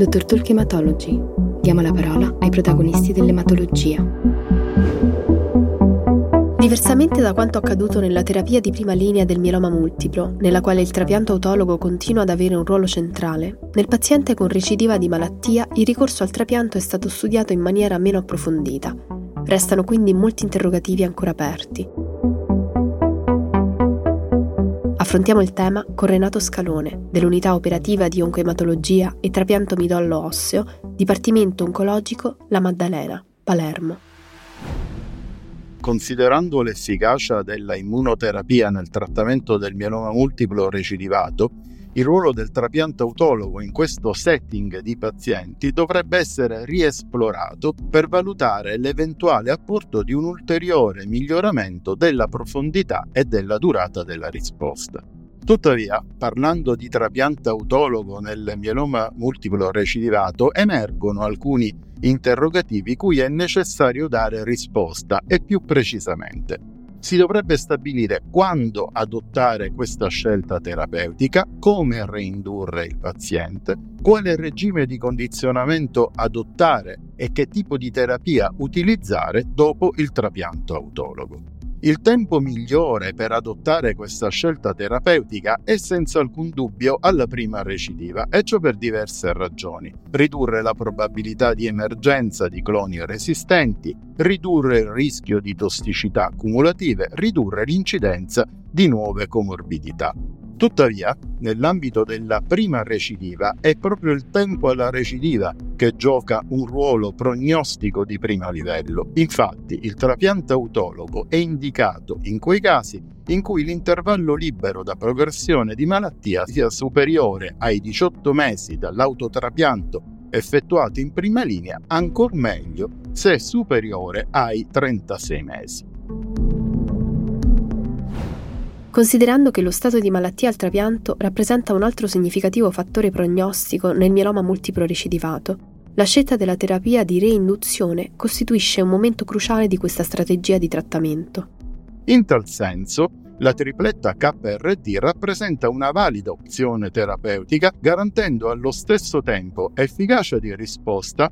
Dottor Talk Hematology. Diamo la parola ai protagonisti dell'ematologia. Diversamente da quanto accaduto nella terapia di prima linea del mieloma multiplo, nella quale il trapianto autologo continua ad avere un ruolo centrale, nel paziente con recidiva di malattia il ricorso al trapianto è stato studiato in maniera meno approfondita. Restano quindi molti interrogativi ancora aperti. Affrontiamo il tema con Renato Scalone, dell'unità operativa di oncoematologia e trapianto midollo osseo, Dipartimento Oncologico La Maddalena, Palermo. Considerando l'efficacia della immunoterapia nel trattamento del mieloma multiplo recidivato, il ruolo del trapianto autologo in questo setting di pazienti dovrebbe essere riesplorato per valutare l'eventuale apporto di un ulteriore miglioramento della profondità e della durata della risposta. Tuttavia, parlando di trapianto autologo nel mieloma multiplo recidivato, emergono alcuni interrogativi cui è necessario dare risposta e più precisamente si dovrebbe stabilire quando adottare questa scelta terapeutica, come reindurre il paziente, quale regime di condizionamento adottare e che tipo di terapia utilizzare dopo il trapianto autologo. Il tempo migliore per adottare questa scelta terapeutica è senza alcun dubbio alla prima recidiva, e ciò per diverse ragioni. Ridurre la probabilità di emergenza di cloni resistenti, ridurre il rischio di tossicità cumulative, ridurre l'incidenza di nuove comorbidità. Tuttavia, nell'ambito della prima recidiva, è proprio il tempo alla recidiva che gioca un ruolo prognostico di primo livello. Infatti, il trapianto autologo è indicato in quei casi in cui l'intervallo libero da progressione di malattia sia superiore ai 18 mesi dall'autotrapianto effettuato in prima linea, ancor meglio se superiore ai 36 mesi. Considerando che lo stato di malattia al trapianto rappresenta un altro significativo fattore prognostico nel mieloma multiplo recidivato, la scelta della terapia di reinduzione costituisce un momento cruciale di questa strategia di trattamento. In tal senso, la tripletta KRT rappresenta una valida opzione terapeutica garantendo allo stesso tempo efficacia di risposta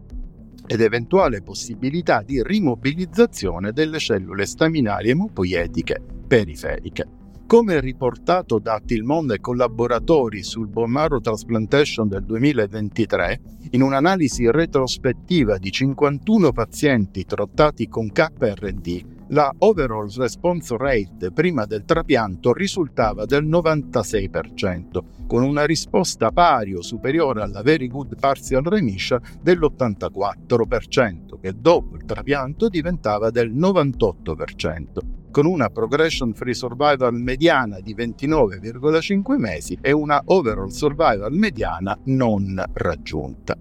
ed eventuale possibilità di rimobilizzazione delle cellule staminali emopoietiche periferiche. Come riportato da Tilmon e collaboratori sul bone marrow transplantation del 2023, in un'analisi retrospettiva di 51 pazienti trattati con KRD, la overall response rate prima del trapianto risultava del 96%, con una risposta pari o superiore alla very good partial remission dell'84%, che dopo il trapianto diventava del 98% con una progression free survival mediana di 29,5 mesi e una overall survival mediana non raggiunta.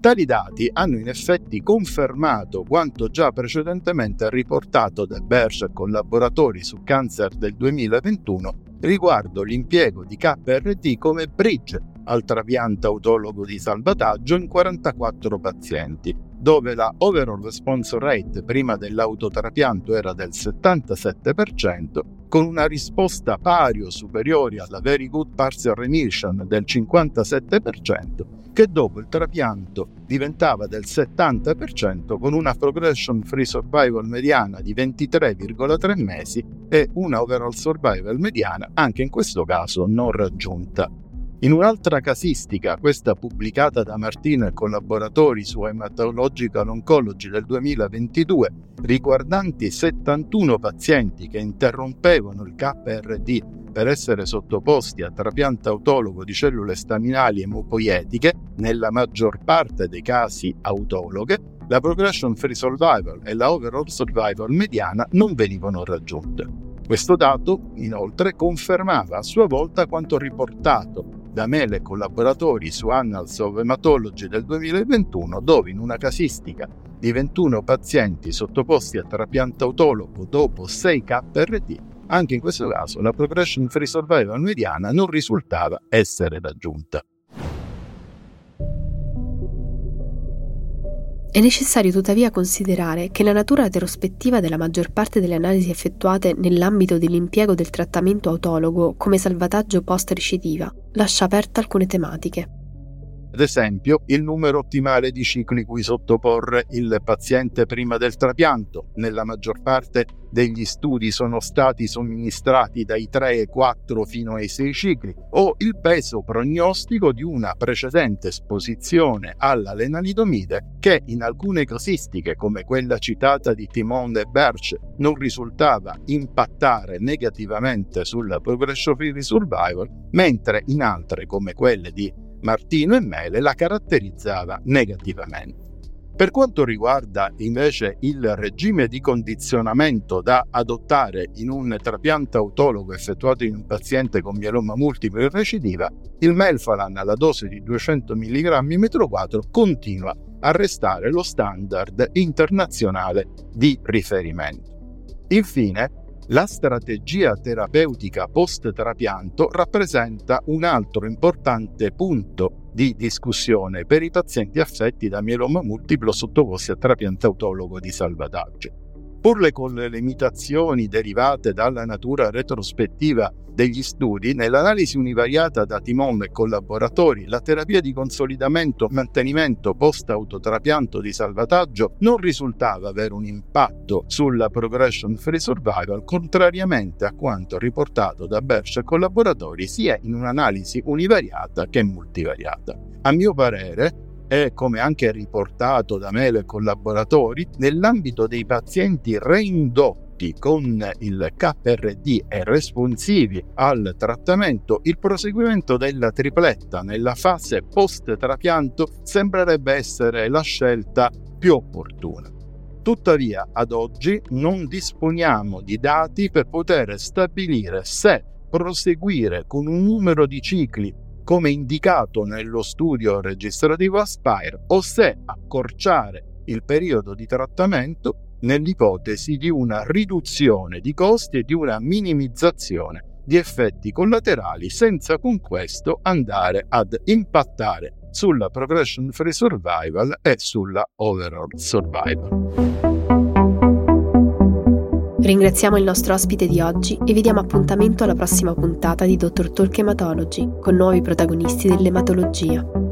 Tali dati hanno in effetti confermato quanto già precedentemente riportato da Bersch e collaboratori su Cancer del 2021 riguardo l'impiego di KRT come bridge al trapianto autologo di salvataggio in 44 pazienti, dove la overall response rate prima dell'autotrapianto era del 77%, con una risposta pari o superiore alla very good partial remission del 57%, che dopo il trapianto diventava del 70% con una progression free survival mediana di 23,3 mesi e una overall survival mediana anche in questo caso non raggiunta. In un'altra casistica, questa pubblicata da Martino e collaboratori su Hematological Oncology del 2022, riguardanti 71 pazienti che interrompevano il KRD per essere sottoposti a trapianto autologo di cellule staminali emopoietiche, nella maggior parte dei casi autologhe, la progression free survival e la overall survival mediana non venivano raggiunte. Questo dato, inoltre, confermava a sua volta quanto riportato da Mele e collaboratori su Annals of Hematology del 2021, dove in una casistica di 21 pazienti sottoposti a trapianto autologo dopo 6 KRT, anche in questo caso la progression free survival mediana non risultava essere raggiunta. È necessario tuttavia considerare che la natura retrospettiva della maggior parte delle analisi effettuate nell'ambito dell'impiego del trattamento autologo come salvataggio post-recidiva lascia aperte alcune tematiche. Ad esempio, il numero ottimale di cicli cui sottoporre il paziente prima del trapianto. Nella maggior parte degli studi sono stati somministrati dai 3 ai 4 fino ai 6 cicli, o il peso prognostico di una precedente esposizione alla lenalidomide che in alcune casistiche, come quella citata di Timon e Birch, non risultava impattare negativamente sulla progression free survival, mentre in altre, come quelle di Martino e Mele la caratterizzava negativamente. Per quanto riguarda invece il regime di condizionamento da adottare in un trapianto autologo effettuato in un paziente con mieloma multiplo e recidiva, il Melfalan alla dose di 200 mg m2 continua a restare lo standard internazionale di riferimento. Infine, la strategia terapeutica post-trapianto rappresenta un altro importante punto di discussione per i pazienti affetti da mieloma multiplo sottoposti a trapianto autologo di salvataggio. Pur con le limitazioni derivate dalla natura retrospettiva degli studi, nell'analisi univariata da Timon e collaboratori, la terapia di consolidamento e mantenimento post-autotrapianto di salvataggio non risultava avere un impatto sulla progression free survival, contrariamente a quanto riportato da Berch e collaboratori sia in un'analisi univariata che multivariata. A mio parere, e come anche riportato da Melo e collaboratori, nell'ambito dei pazienti reindotti con il KRD e responsivi al trattamento, il proseguimento della tripletta nella fase post-trapianto sembrerebbe essere la scelta più opportuna. Tuttavia, ad oggi non disponiamo di dati per poter stabilire se proseguire con un numero di cicli come indicato nello studio registrativo Aspire o se accorciare il periodo di trattamento nell'ipotesi di una riduzione di costi e di una minimizzazione di effetti collaterali senza con questo andare ad impattare sulla progression free survival e sulla overall survival. Ringraziamo il nostro ospite di oggi e vi diamo appuntamento alla prossima puntata di Dr. Talk Hematology con nuovi protagonisti dell'ematologia.